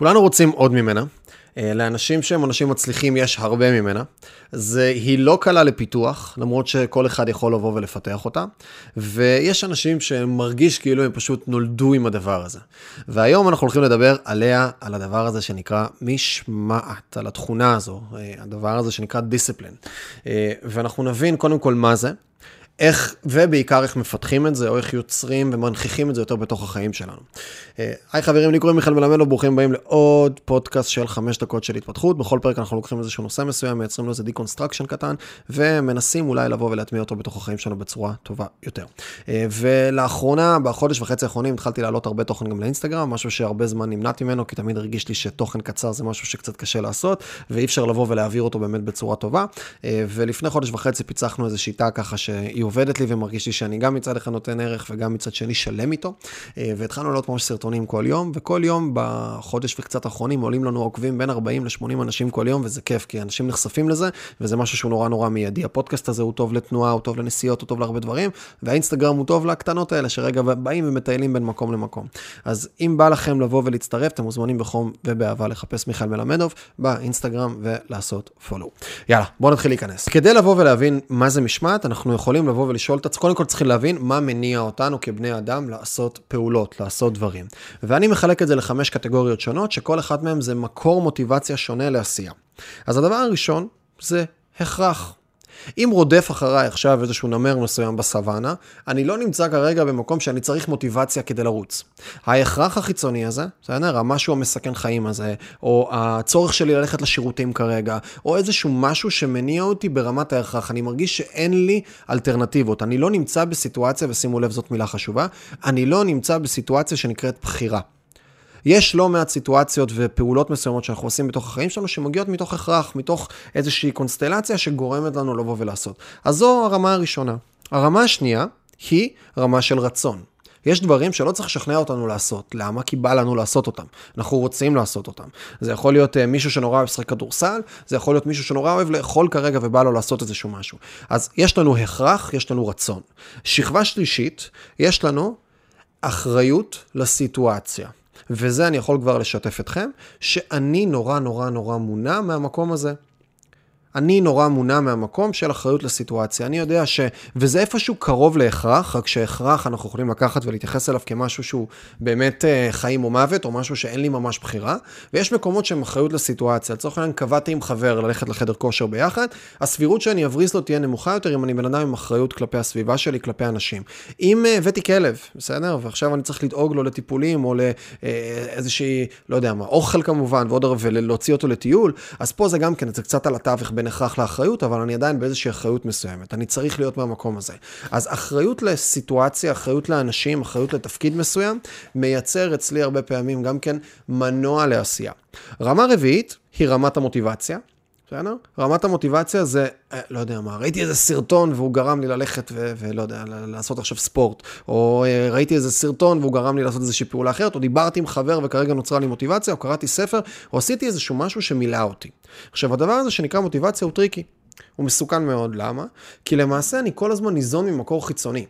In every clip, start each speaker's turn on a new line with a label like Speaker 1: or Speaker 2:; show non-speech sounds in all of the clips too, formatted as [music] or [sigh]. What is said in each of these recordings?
Speaker 1: כולנו רוצים עוד ממנה. אה, לאנשים שהם אנשים מצליחים יש הרבה ממנה. זה, היא לא קלה לפיתוח, למרות שכל אחד יכול לבוא ולפתח אותה. ויש אנשים שמרגיש כאילו הם פשוט נולדו עם הדבר הזה. והיום אנחנו הולכים לדבר עליה, על הדבר הזה שנקרא משמעת, על התכונה הזו, אה, הדבר הזה שנקרא דיסציפלין. אה, ואנחנו נבין קודם כל מה זה. איך, ובעיקר איך מפתחים את זה, או איך יוצרים ומנכיחים את זה יותר בתוך החיים שלנו. אה, היי חברים, לי קוראים מיכאל מלמדוב, ברוכים הבאים לעוד פודקאסט של חמש דקות של התפתחות. בכל פרק אנחנו לוקחים איזשהו נושא מסוים, מייצרים לו איזה deconstruction קטן, ומנסים אולי לבוא ולהטמיע אותו בתוך החיים שלנו בצורה טובה יותר. אה, ולאחרונה, בחודש וחצי האחרונים, התחלתי להעלות הרבה תוכן גם לאינסטגרם, משהו שהרבה זמן נמנעתי ממנו, כי תמיד הרגיש לי שתוכן קצר זה משהו שקצת קשה לעשות, ואי אפשר לבוא ולהעביר אותו באמת בצורה טובה. אה, ולפני חודש וחצי פיצחנו איזו שיטה ככה שהיא עובדת לי ומרגיש לי שאני גם מצד אחד נותן ערך וגם מצד שני שלם איתו. והתחלנו לעלות ממש סרטונים כל יום, וכל יום בחודש וקצת האחרונים עולים לנו עוקבים בין 40 ל-80 אנשים כל יום, וזה כיף, כי אנשים נחשפים לזה, וזה משהו שהוא נורא נורא מיידי. הפודקאסט הזה הוא טוב לתנועה, הוא טוב לנסיעות, הוא טוב להרבה דברים, והאינסטגרם הוא טוב לקטנות האלה, שרגע באים ומטיילים בין מקום למקום. אז אם בא לכם לבוא ולהצטרף, אתם מוזמנים בחום ובאהבה לחפש מיכאל מלמדוב באינסטגרם ולעשות פולו. יאללה, בואו נתחיל להיכנס. כדי לבוא ולהבין מה זה משמעת, אנחנו יכולים לבוא ולשאול את עצמנו, קודם כל צריכים להבין מה מניע אותנו כבני אדם לעשות פעולות, לעשות דברים. ואני מחלק את זה לחמש קטגוריות שונות, שכל אחד מהם זה מקור מוטיבציה שונה לעשייה. אז הדבר הראשון זה הכרח. אם רודף אחריי עכשיו איזשהו נמר מסוים בסוואנה, אני לא נמצא כרגע במקום שאני צריך מוטיבציה כדי לרוץ. ההכרח החיצוני הזה, בסדר? המשהו המסכן חיים הזה, או הצורך שלי ללכת לשירותים כרגע, או איזשהו משהו שמניע אותי ברמת ההכרח. אני מרגיש שאין לי אלטרנטיבות. אני לא נמצא בסיטואציה, ושימו לב, זאת מילה חשובה, אני לא נמצא בסיטואציה שנקראת בחירה. יש לא מעט סיטואציות ופעולות מסוימות שאנחנו עושים בתוך החיים שלנו שמגיעות מתוך הכרח, מתוך איזושהי קונסטלציה שגורמת לנו לבוא ולעשות. אז זו הרמה הראשונה. הרמה השנייה היא רמה של רצון. יש דברים שלא צריך לשכנע אותנו לעשות. למה? כי בא לנו לעשות אותם. אנחנו רוצים לעשות אותם. זה יכול להיות uh, מישהו שנורא אוהב לשחק כדורסל, זה יכול להיות מישהו שנורא אוהב לאכול כרגע ובא לו לעשות איזשהו משהו. אז יש לנו הכרח, יש לנו רצון. שכבה שלישית, יש לנו אחריות לסיטואציה. וזה אני יכול כבר לשתף אתכם, שאני נורא נורא נורא מונע מהמקום הזה. אני נורא מונע מהמקום של אחריות לסיטואציה. אני יודע ש... וזה איפשהו קרוב להכרח, רק שהכרח אנחנו יכולים לקחת ולהתייחס אליו כמשהו שהוא באמת אה, חיים או מוות, או משהו שאין לי ממש בחירה, ויש מקומות שהם אחריות לסיטואציה. לצורך העניין, קבעתי עם חבר ללכת לחדר כושר ביחד, הסבירות שאני אבריז לו תהיה נמוכה יותר אם אני בן אדם עם אחריות כלפי הסביבה שלי, כלפי אנשים. אם אה, הבאתי כלב, בסדר? ועכשיו אני צריך לדאוג לו לטיפולים, או לאיזושהי, לא יודע מה, אוכל כמובן, ועוד ולהוציא אותו לטיול, אז פה זה גם כן, זה קצת על התווך בין הכרח לאחריות, אבל אני עדיין באיזושהי אחריות מסוימת. אני צריך להיות מהמקום הזה. אז אחריות לסיטואציה, אחריות לאנשים, אחריות לתפקיד מסוים, מייצר אצלי הרבה פעמים גם כן מנוע לעשייה. רמה רביעית היא רמת המוטיבציה. בסדר? רמת המוטיבציה זה, אה, לא יודע מה, ראיתי איזה סרטון והוא גרם לי ללכת ו- ולא יודע, לעשות עכשיו ספורט, או אה, ראיתי איזה סרטון והוא גרם לי לעשות איזושהי פעולה אחרת, או דיברתי עם חבר וכרגע נוצרה לי מוטיבציה, או קראתי ספר, או עשיתי איזשהו משהו שמילא אותי. עכשיו, הדבר הזה שנקרא מוטיבציה הוא tricky. הוא מסוכן מאוד, למה? כי למעשה אני כל הזמן ניזון ממקור חיצוני.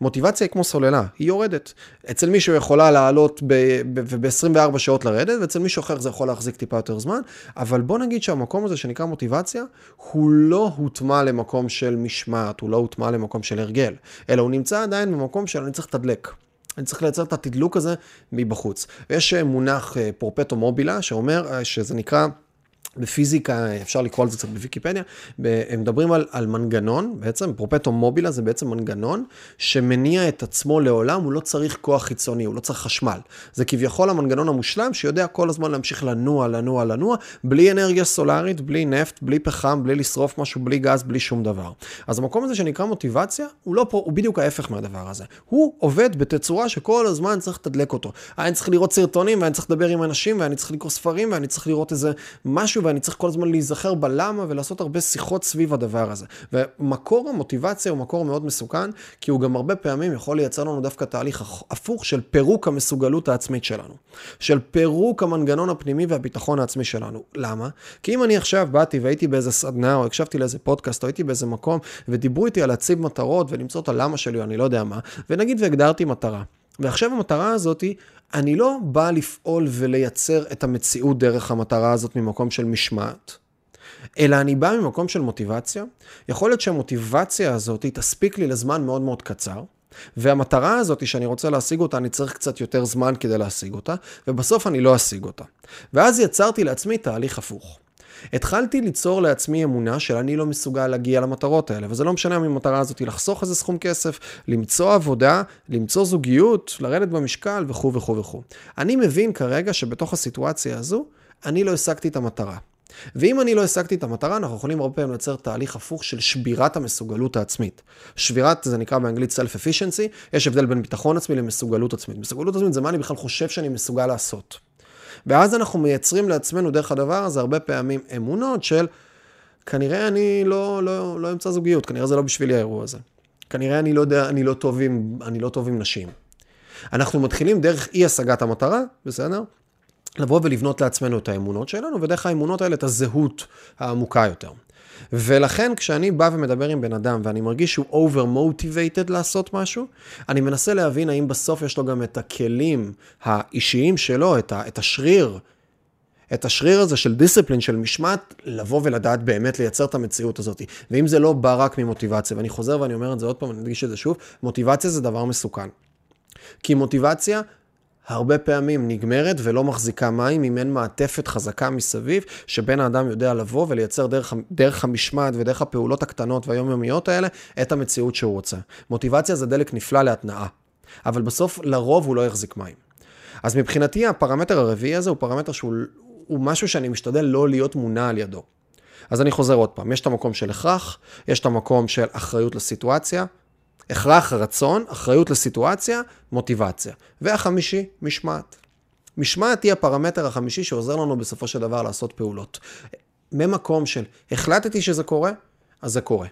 Speaker 1: מוטיבציה היא כמו סוללה, היא יורדת. אצל מישהו יכולה לעלות וב-24 שעות לרדת, ואצל מישהו אחר זה יכול להחזיק טיפה יותר זמן, אבל בוא נגיד שהמקום הזה שנקרא מוטיבציה, הוא לא הוטמע למקום של משמעת, הוא לא הוטמע למקום של הרגל, אלא הוא נמצא עדיין במקום של אני צריך לתדלק. אני צריך לייצר את התדלוק הזה מבחוץ. ויש מונח אה, פורפטו מובילה שאומר אה, שזה נקרא בפיזיקה, אפשר לקרוא על זה קצת בוויקיפדיה, הם מדברים על, על מנגנון, בעצם פרופטו מובילה זה בעצם מנגנון שמניע את עצמו לעולם, הוא לא צריך כוח חיצוני, הוא לא צריך חשמל. זה כביכול המנגנון המושלם שיודע כל הזמן להמשיך לנוע, לנוע, לנוע, בלי אנרגיה סולארית, בלי נפט, בלי פחם, בלי לשרוף משהו, בלי גז, בלי שום דבר. אז המקום הזה שנקרא מוטיבציה, הוא לא פה, הוא בדיוק ההפך מהדבר הזה. הוא עובד בתצורה שכל הזמן צריך לתדלק אותו. אני צריך לראות סרטונים, ואני צריך לדבר עם אנשים, ואני צריך לקרוא ספרים, ואני צריך לראות איזה משהו ואני צריך כל הזמן להיזכר בלמה ולעשות הרבה שיחות סביב הדבר הזה. ומקור המוטיבציה הוא מקור מאוד מסוכן, כי הוא גם הרבה פעמים יכול לייצר לנו דווקא תהליך הפוך של פירוק המסוגלות העצמית שלנו. של פירוק המנגנון הפנימי והביטחון העצמי שלנו. למה? כי אם אני עכשיו באתי והייתי באיזה סדנה, או הקשבתי לאיזה פודקאסט, או הייתי באיזה מקום, ודיברו איתי על להציב מטרות ולמצוא את הלמה שלי, או אני לא יודע מה, ונגיד והגדרתי מטרה. ועכשיו המטרה הזאת, אני לא בא לפעול ולייצר את המציאות דרך המטרה הזאת ממקום של משמעת, אלא אני בא ממקום של מוטיבציה. יכול להיות שהמוטיבציה הזאת תספיק לי לזמן מאוד מאוד קצר, והמטרה הזאת שאני רוצה להשיג אותה, אני צריך קצת יותר זמן כדי להשיג אותה, ובסוף אני לא אשיג אותה. ואז יצרתי לעצמי תהליך הפוך. התחלתי ליצור לעצמי אמונה של אני לא מסוגל להגיע למטרות האלה, וזה לא משנה אם המטרה הזאת היא לחסוך איזה סכום כסף, למצוא עבודה, למצוא זוגיות, לרדת במשקל וכו' וכו' וכו'. אני מבין כרגע שבתוך הסיטואציה הזו, אני לא השגתי את המטרה. ואם אני לא השגתי את המטרה, אנחנו יכולים הרבה פעמים לייצר תהליך הפוך של שבירת המסוגלות העצמית. שבירת, זה נקרא באנגלית Self-Efficiency, יש הבדל בין ביטחון עצמי למסוגלות עצמית. מסוגלות עצמית זה מה אני בכלל חושב שאני מסוגל לעשות. ואז אנחנו מייצרים לעצמנו דרך הדבר הזה הרבה פעמים אמונות של כנראה אני לא, לא, לא אמצא זוגיות, כנראה זה לא בשבילי האירוע הזה. כנראה אני לא יודע, אני לא טוב עם, אני לא טוב עם נשים. אנחנו מתחילים דרך אי השגת המטרה, בסדר? לבוא ולבנות לעצמנו את האמונות שלנו, ודרך האמונות האלה את הזהות העמוקה יותר. ולכן כשאני בא ומדבר עם בן אדם ואני מרגיש שהוא over motivated לעשות משהו, אני מנסה להבין האם בסוף יש לו גם את הכלים האישיים שלו, את, ה, את השריר, את השריר הזה של דיסציפלין, של משמעת, לבוא ולדעת באמת לייצר את המציאות הזאת. ואם זה לא בא רק ממוטיבציה, ואני חוזר ואני אומר את זה עוד פעם, אני אדגיש את זה שוב, מוטיבציה זה דבר מסוכן. כי מוטיבציה הרבה פעמים נגמרת ולא מחזיקה מים אם אין מעטפת חזקה מסביב, שבן האדם יודע לבוא ולייצר דרך, דרך המשמעת ודרך הפעולות הקטנות והיומיומיות האלה את המציאות שהוא רוצה. מוטיבציה זה דלק נפלא להתנאה, אבל בסוף לרוב הוא לא יחזיק מים. אז מבחינתי הפרמטר הרביעי הזה הוא פרמטר שהוא משהו שאני משתדל לא להיות מונע על ידו. אז אני חוזר עוד פעם, יש את המקום של הכרח, יש את המקום של אחריות לסיטואציה, הכרח רצון, אחריות לסיטואציה, מוטיבציה. והחמישי, משמעת. משמעת היא הפרמטר החמישי שעוזר לנו בסופו של דבר לעשות פעולות. ממקום של החלטתי שזה קורה, אז זה קורה.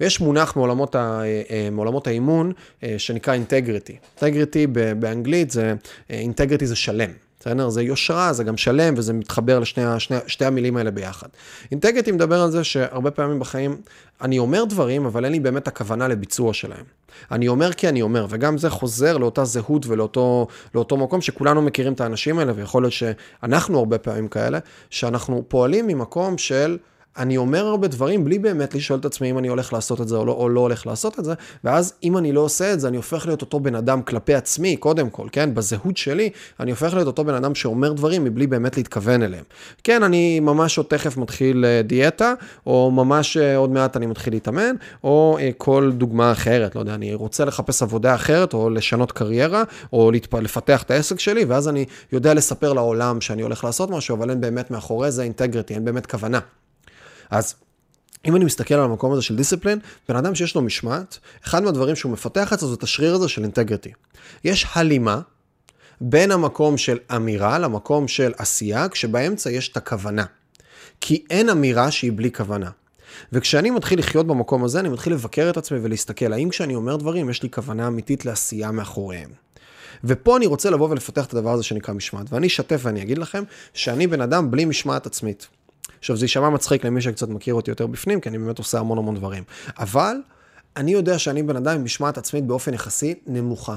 Speaker 1: ויש מונח מעולמות, ה, אה, מעולמות האימון אה, שנקרא אינטגריטי. אינטגריטי באנגלית זה, אינטגריטי אה, זה שלם. בסדר? זה יושרה, זה גם שלם, וזה מתחבר לשני שני, שתי המילים האלה ביחד. אינטגריטי מדבר על זה שהרבה פעמים בחיים אני אומר דברים, אבל אין לי באמת הכוונה לביצוע שלהם. אני אומר כי אני אומר, וגם זה חוזר לאותה זהות ולאותו מקום שכולנו מכירים את האנשים האלה, ויכול להיות שאנחנו הרבה פעמים כאלה, שאנחנו פועלים ממקום של... אני אומר הרבה דברים בלי באמת לשאול את עצמי אם אני הולך לעשות את זה או לא, או לא הולך לעשות את זה, ואז אם אני לא עושה את זה, אני הופך להיות אותו בן אדם כלפי עצמי, קודם כל, כן? בזהות שלי, אני הופך להיות אותו בן אדם שאומר דברים מבלי באמת להתכוון אליהם. כן, אני ממש עוד תכף מתחיל אה, דיאטה, או ממש אה, עוד מעט אני מתחיל להתאמן, או אה, כל דוגמה אחרת, לא יודע, אני רוצה לחפש עבודה אחרת, או לשנות קריירה, או. לפתח את העסק שלי, ואז אני יודע לספר לעולם שאני הולך לעשות משהו, אבל אין באמת מאחורי זה אינטגריטי, אין באמת כוונה. אז אם אני מסתכל על המקום הזה של דיסציפלין, בן אדם שיש לו משמעת, אחד מהדברים שהוא מפתח זה, זה את השריר הזה של אינטגריטי. יש הלימה בין המקום של אמירה למקום של עשייה, כשבאמצע יש את הכוונה. כי אין אמירה שהיא בלי כוונה. וכשאני מתחיל לחיות במקום הזה, אני מתחיל לבקר את עצמי ולהסתכל, האם כשאני אומר דברים, יש לי כוונה אמיתית לעשייה מאחוריהם. ופה אני רוצה לבוא ולפתח את הדבר הזה שנקרא משמעת. ואני אשתף ואני אגיד לכם שאני בן אדם בלי משמעת עצמית. עכשיו, זה יישמע מצחיק למי שקצת מכיר אותי יותר בפנים, כי אני באמת עושה המון המון דברים. אבל אני יודע שאני בן אדם עם משמעת עצמית באופן יחסי נמוכה.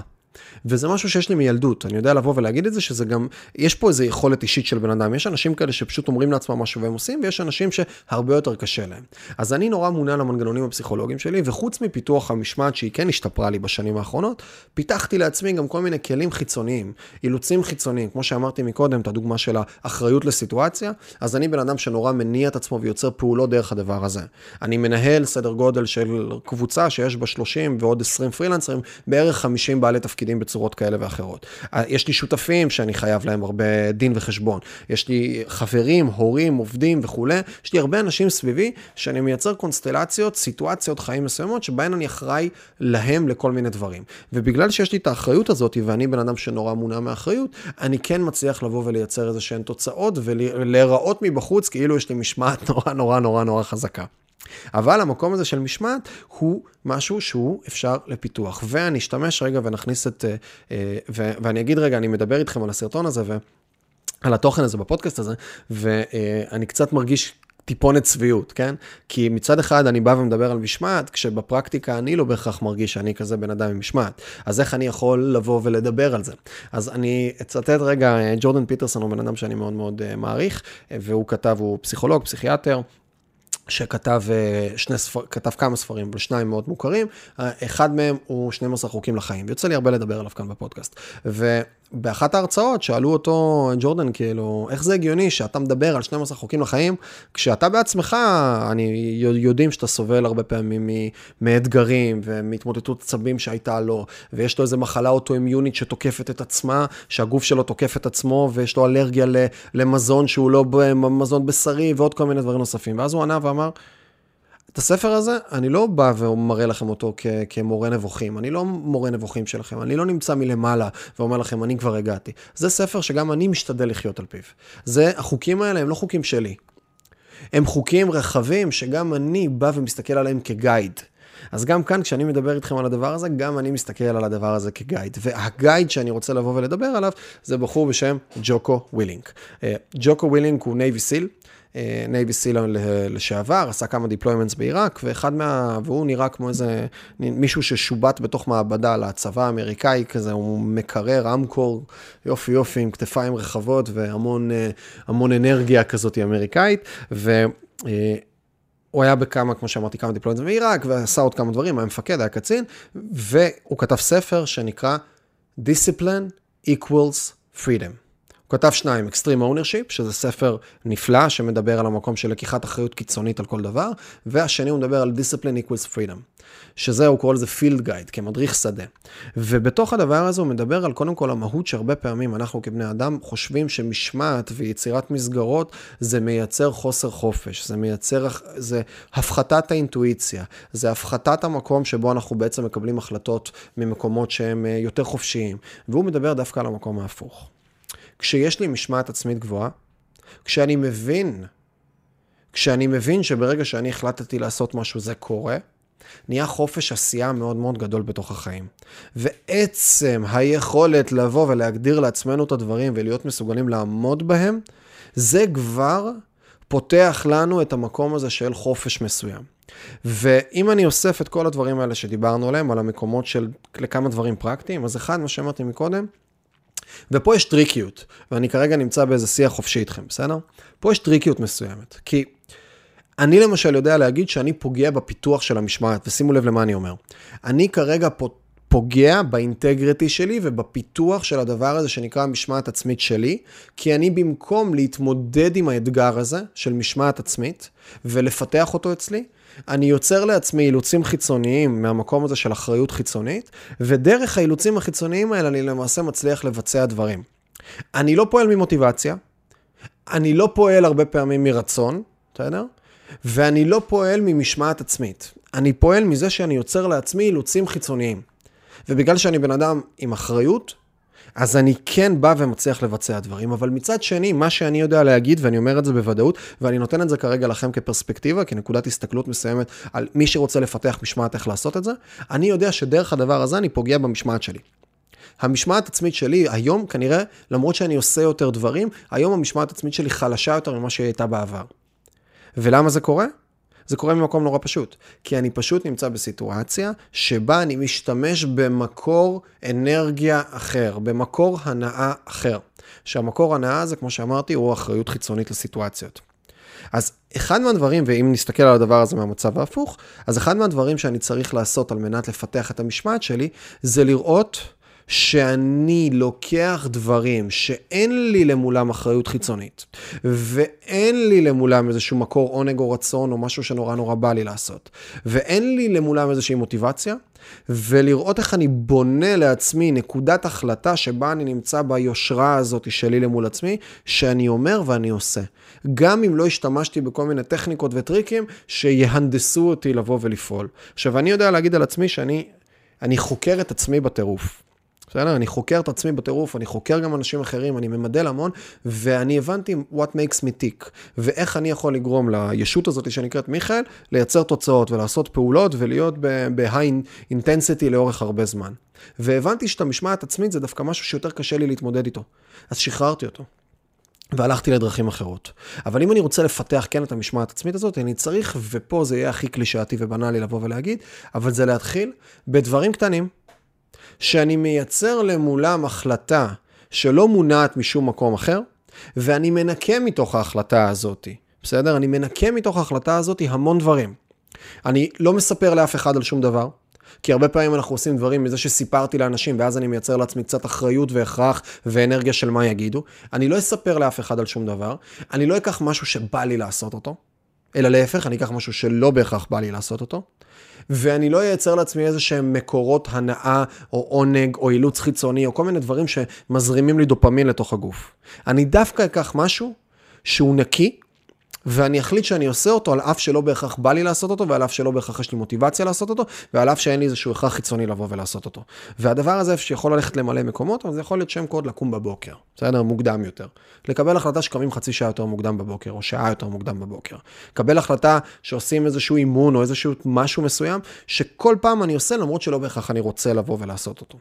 Speaker 1: וזה משהו שיש לי מילדות, אני יודע לבוא ולהגיד את זה, שזה גם, יש פה איזו יכולת אישית של בן אדם, יש אנשים כאלה שפשוט אומרים לעצמם משהו והם עושים, ויש אנשים שהרבה יותר קשה להם. אז אני נורא מעוניין למנגנונים הפסיכולוגיים שלי, וחוץ מפיתוח המשמעת שהיא כן השתפרה לי בשנים האחרונות, פיתחתי לעצמי גם כל מיני כלים חיצוניים, אילוצים חיצוניים, כמו שאמרתי מקודם, את הדוגמה של האחריות לסיטואציה, אז אני בן אדם שנורא מניע את עצמו ויוצר פעולות דרך הדבר הזה. אני מנהל סדר גודל של קבוצה שיש בה 30 ועוד 20 פרילנסרים, בערך 50 בעלי. תפקידים בצורות כאלה ואחרות. אה, יש לי שותפים שאני חייב להם הרבה דין וחשבון. יש לי חברים, הורים, עובדים וכולי. יש לי הרבה אנשים סביבי שאני מייצר קונסטלציות, סיטואציות חיים מסוימות, שבהן אני אחראי להם לכל מיני דברים. ובגלל שיש לי את האחריות הזאת, ואני בן אדם שנורא מונע מאחריות, אני כן מצליח לבוא ולייצר איזה שהן תוצאות ולהיראות מבחוץ כאילו יש לי משמעת [laughs] נורא נורא נורא נורא חזקה. אבל המקום הזה של משמעת הוא משהו שהוא אפשר לפיתוח. ואני אשתמש רגע ונכניס את, אה, אה, ואני אגיד רגע, אני מדבר איתכם על הסרטון הזה ועל התוכן הזה בפודקאסט הזה, ואני קצת מרגיש טיפונת צביעות, כן? כי מצד אחד אני בא ומדבר על משמעת, כשבפרקטיקה אני לא בהכרח מרגיש שאני כזה בן אדם עם משמעת. אז איך אני יכול לבוא ולדבר על זה? אז אני אצטט רגע, ג'ורדן פיטרסון הוא בן אדם שאני מאוד מאוד מעריך, והוא כתב, הוא פסיכולוג, פסיכיאטר. שכתב שני ספר, כתב כמה ספרים, אבל שניים מאוד מוכרים. אחד מהם הוא 12 חוקים לחיים, ויוצא לי הרבה לדבר עליו כאן בפודקאסט. ו... באחת ההרצאות שאלו אותו, ג'ורדן, כאילו, איך זה הגיוני שאתה מדבר על 12 חוקים לחיים, כשאתה בעצמך, אני יודעים שאתה סובל הרבה פעמים מאתגרים ומהתמוטטות עצבים שהייתה לו, ויש לו איזה מחלה אוטואימיונית שתוקפת את עצמה, שהגוף שלו תוקף את עצמו, ויש לו אלרגיה למזון שהוא לא מזון בשרי, ועוד כל מיני דברים נוספים. ואז הוא ענה ואמר, הספר הזה, אני לא בא ומראה לכם אותו כ- כמורה נבוכים. אני לא מורה נבוכים שלכם, אני לא נמצא מלמעלה ואומר לכם, אני כבר הגעתי. זה ספר שגם אני משתדל לחיות על פיו. זה, החוקים האלה הם לא חוקים שלי. הם חוקים רחבים שגם אני בא ומסתכל עליהם כגייד. אז גם כאן, כשאני מדבר איתכם על הדבר הזה, גם אני מסתכל על הדבר הזה כגייד. והגייד שאני רוצה לבוא ולדבר עליו, זה בחור בשם ג'וקו ווילינק. אה, ג'וקו ווילינק הוא Navy SEAL. Navy SEAL לשעבר, עשה כמה deployments בעיראק, ואחד מה... והוא נראה כמו איזה מישהו ששובט בתוך מעבדה לצבא האמריקאי כזה, הוא מקרר, אמקור, יופי יופי, עם כתפיים רחבות והמון המון אנרגיה כזאת אמריקאית, ו... הוא היה בכמה, כמו שאמרתי, כמה deployments בעיראק, ועשה עוד כמה דברים, היה מפקד, היה קצין, והוא כתב ספר שנקרא Discipline equals freedom. כתב שניים, Extreme Ownership, שזה ספר נפלא שמדבר על המקום של לקיחת אחריות קיצונית על כל דבר, והשני הוא מדבר על Discipline equals Freedom, שזה הוא קורא לזה Field Guide, כמדריך שדה. ובתוך הדבר הזה הוא מדבר על קודם כל המהות שהרבה פעמים אנחנו כבני אדם חושבים שמשמעת ויצירת מסגרות זה מייצר חוסר חופש, זה מייצר, זה הפחתת האינטואיציה, זה הפחתת המקום שבו אנחנו בעצם מקבלים החלטות ממקומות שהם אה, יותר חופשיים, והוא מדבר דווקא על המקום ההפוך. כשיש לי משמעת עצמית גבוהה, כשאני מבין, כשאני מבין שברגע שאני החלטתי לעשות משהו זה קורה, נהיה חופש עשייה מאוד מאוד גדול בתוך החיים. ועצם היכולת לבוא ולהגדיר לעצמנו את הדברים ולהיות מסוגלים לעמוד בהם, זה כבר פותח לנו את המקום הזה של חופש מסוים. ואם אני אוסף את כל הדברים האלה שדיברנו עליהם, על המקומות של לכמה דברים פרקטיים, אז אחד, מה שאמרתי מקודם, ופה יש טריקיות, ואני כרגע נמצא באיזה שיח חופשי איתכם, בסדר? פה יש טריקיות מסוימת, כי אני למשל יודע להגיד שאני פוגע בפיתוח של המשמעת, ושימו לב למה אני אומר. אני כרגע פוגע באינטגריטי שלי ובפיתוח של הדבר הזה שנקרא משמעת עצמית שלי, כי אני במקום להתמודד עם האתגר הזה של משמעת עצמית ולפתח אותו אצלי, אני יוצר לעצמי אילוצים חיצוניים מהמקום הזה של אחריות חיצונית, ודרך האילוצים החיצוניים האלה אני למעשה מצליח לבצע דברים. אני לא פועל ממוטיבציה, אני לא פועל הרבה פעמים מרצון, בסדר? ואני לא פועל ממשמעת עצמית. אני פועל מזה שאני יוצר לעצמי אילוצים חיצוניים. ובגלל שאני בן אדם עם אחריות, אז אני כן בא ומצליח לבצע דברים, אבל מצד שני, מה שאני יודע להגיד, ואני אומר את זה בוודאות, ואני נותן את זה כרגע לכם כפרספקטיבה, כנקודת הסתכלות מסוימת על מי שרוצה לפתח משמעת איך לעשות את זה, אני יודע שדרך הדבר הזה אני פוגע במשמעת שלי. המשמעת עצמית שלי היום כנראה, למרות שאני עושה יותר דברים, היום המשמעת עצמית שלי חלשה יותר ממה שהיא הייתה בעבר. ולמה זה קורה? זה קורה ממקום נורא פשוט. כי אני פשוט נמצא בסיטואציה שבה אני משתמש במקור אנרגיה אחר, במקור הנאה אחר. שהמקור הנאה הזה, כמו שאמרתי, הוא אחריות חיצונית לסיטואציות. אז אחד מהדברים, ואם נסתכל על הדבר הזה מהמצב ההפוך, אז אחד מהדברים שאני צריך לעשות על מנת לפתח את המשמעת שלי, זה לראות שאני לוקח דברים שאין לי למולם אחריות חיצונית, ואין לי למולם איזשהו מקור עונג או רצון או משהו שנורא נורא בא לי לעשות, ואין לי למולם איזושהי מוטיבציה, ולראות איך אני בונה לעצמי נקודת החלטה שבה אני נמצא ביושרה הזאת שלי למול עצמי, שאני אומר ואני עושה. גם אם לא השתמשתי בכל מיני טכניקות וטריקים שיהנדסו אותי לבוא ולפעול. עכשיו, אני יודע להגיד על עצמי שאני אני חוקר את עצמי בטירוף. בסדר? אני חוקר את עצמי בטירוף, אני חוקר גם אנשים אחרים, אני ממדל המון, ואני הבנתי what makes me tick, ואיך אני יכול לגרום לישות הזאת שנקראת מיכאל, לייצר תוצאות ולעשות פעולות ולהיות ב-high intensity לאורך הרבה זמן. והבנתי שאת המשמעת עצמית זה דווקא משהו שיותר קשה לי להתמודד איתו. אז שחררתי אותו. והלכתי לדרכים אחרות. אבל אם אני רוצה לפתח כן את המשמעת העצמית הזאת, אני צריך, ופה זה יהיה הכי קלישאתי ובנאלי לבוא ולהגיד, אבל זה להתחיל בדברים קטנים, שאני מייצר למולם החלטה שלא מונעת משום מקום אחר, ואני מנקה מתוך ההחלטה הזאת, בסדר? אני מנקה מתוך ההחלטה הזאת המון דברים. אני לא מספר לאף אחד על שום דבר, כי הרבה פעמים אנחנו עושים דברים מזה שסיפרתי לאנשים, ואז אני מייצר לעצמי קצת אחריות והכרח ואנרגיה של מה יגידו. אני לא אספר לאף אחד על שום דבר, אני לא אקח משהו שבא לי לעשות אותו, אלא להפך, אני אקח משהו שלא בהכרח בא לי לעשות אותו, ואני לא אייצר לעצמי איזה שהם מקורות הנאה, או עונג, או אילוץ חיצוני, או כל מיני דברים שמזרימים לי דופמין לתוך הגוף. אני דווקא אקח משהו שהוא נקי, ואני אחליט שאני עושה אותו על אף שלא בהכרח בא לי לעשות אותו, ועל אף שלא בהכרח יש לי מוטיבציה לעשות אותו, ועל אף שאין לי איזשהו הכרח חיצוני לבוא ולעשות אותו. והדבר הזה שיכול ללכת למלא מקומות, אבל זה יכול להיות שם קוד לקום בבוקר, בסדר? מוקדם יותר. לקבל החלטה שקמים חצי שעה יותר מוקדם בבוקר, או שעה יותר מוקדם בבוקר. לקבל החלטה שעושים איזשהו אימון, או איזשהו משהו מסוים, שכל פעם אני עושה, למרות שלא בהכרח אני רוצה לבוא ולעשות אותו.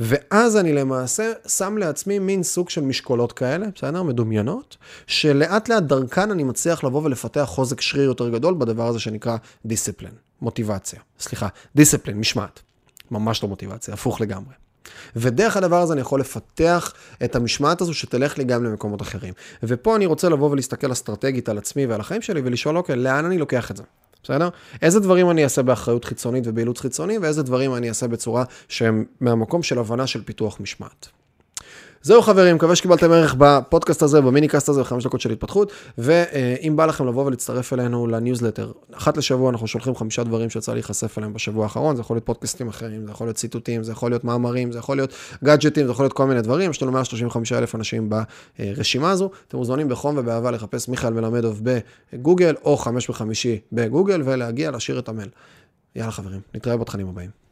Speaker 1: ואז אני למעשה שם לעצמי מין סוג של משקולות כאלה, בסדר? מדומיינות, שלאט לאט דרכן אני מצליח לבוא ולפתח חוזק שריר יותר גדול בדבר הזה שנקרא דיסציפלין, מוטיבציה. סליחה, דיסציפלין, משמעת. ממש לא מוטיבציה, הפוך לגמרי. ודרך הדבר הזה אני יכול לפתח את המשמעת הזו שתלך לי גם למקומות אחרים. ופה אני רוצה לבוא ולהסתכל אסטרטגית על עצמי ועל החיים שלי ולשאול, אוקיי, לאן אני לוקח את זה? בסדר? איזה דברים אני אעשה באחריות חיצונית ובאילוץ חיצוני, ואיזה דברים אני אעשה בצורה שהם מהמקום של הבנה של פיתוח משמעת. זהו חברים, מקווה שקיבלתם ערך בפודקאסט הזה, במיניקאסט הזה, בחמש דקות של התפתחות, ואם בא לכם לבוא ולהצטרף אלינו לניוזלטר, אחת לשבוע אנחנו שולחים חמישה דברים שיצא להיחשף אליהם בשבוע האחרון, זה יכול להיות פודקאסטים אחרים, זה יכול להיות ציטוטים, זה יכול להיות מאמרים, זה יכול להיות גאדג'טים, זה יכול להיות כל מיני דברים, יש לנו 135 אלף אנשים ברשימה הזו, אתם מוזמנים בחום ובאהבה לחפש מיכאל מלמדוב בגוגל, או חמש בחמישי בגוגל, ולהגיע, להשאיר את המייל. יאללה חברים, נתראה בתכנים הבאים.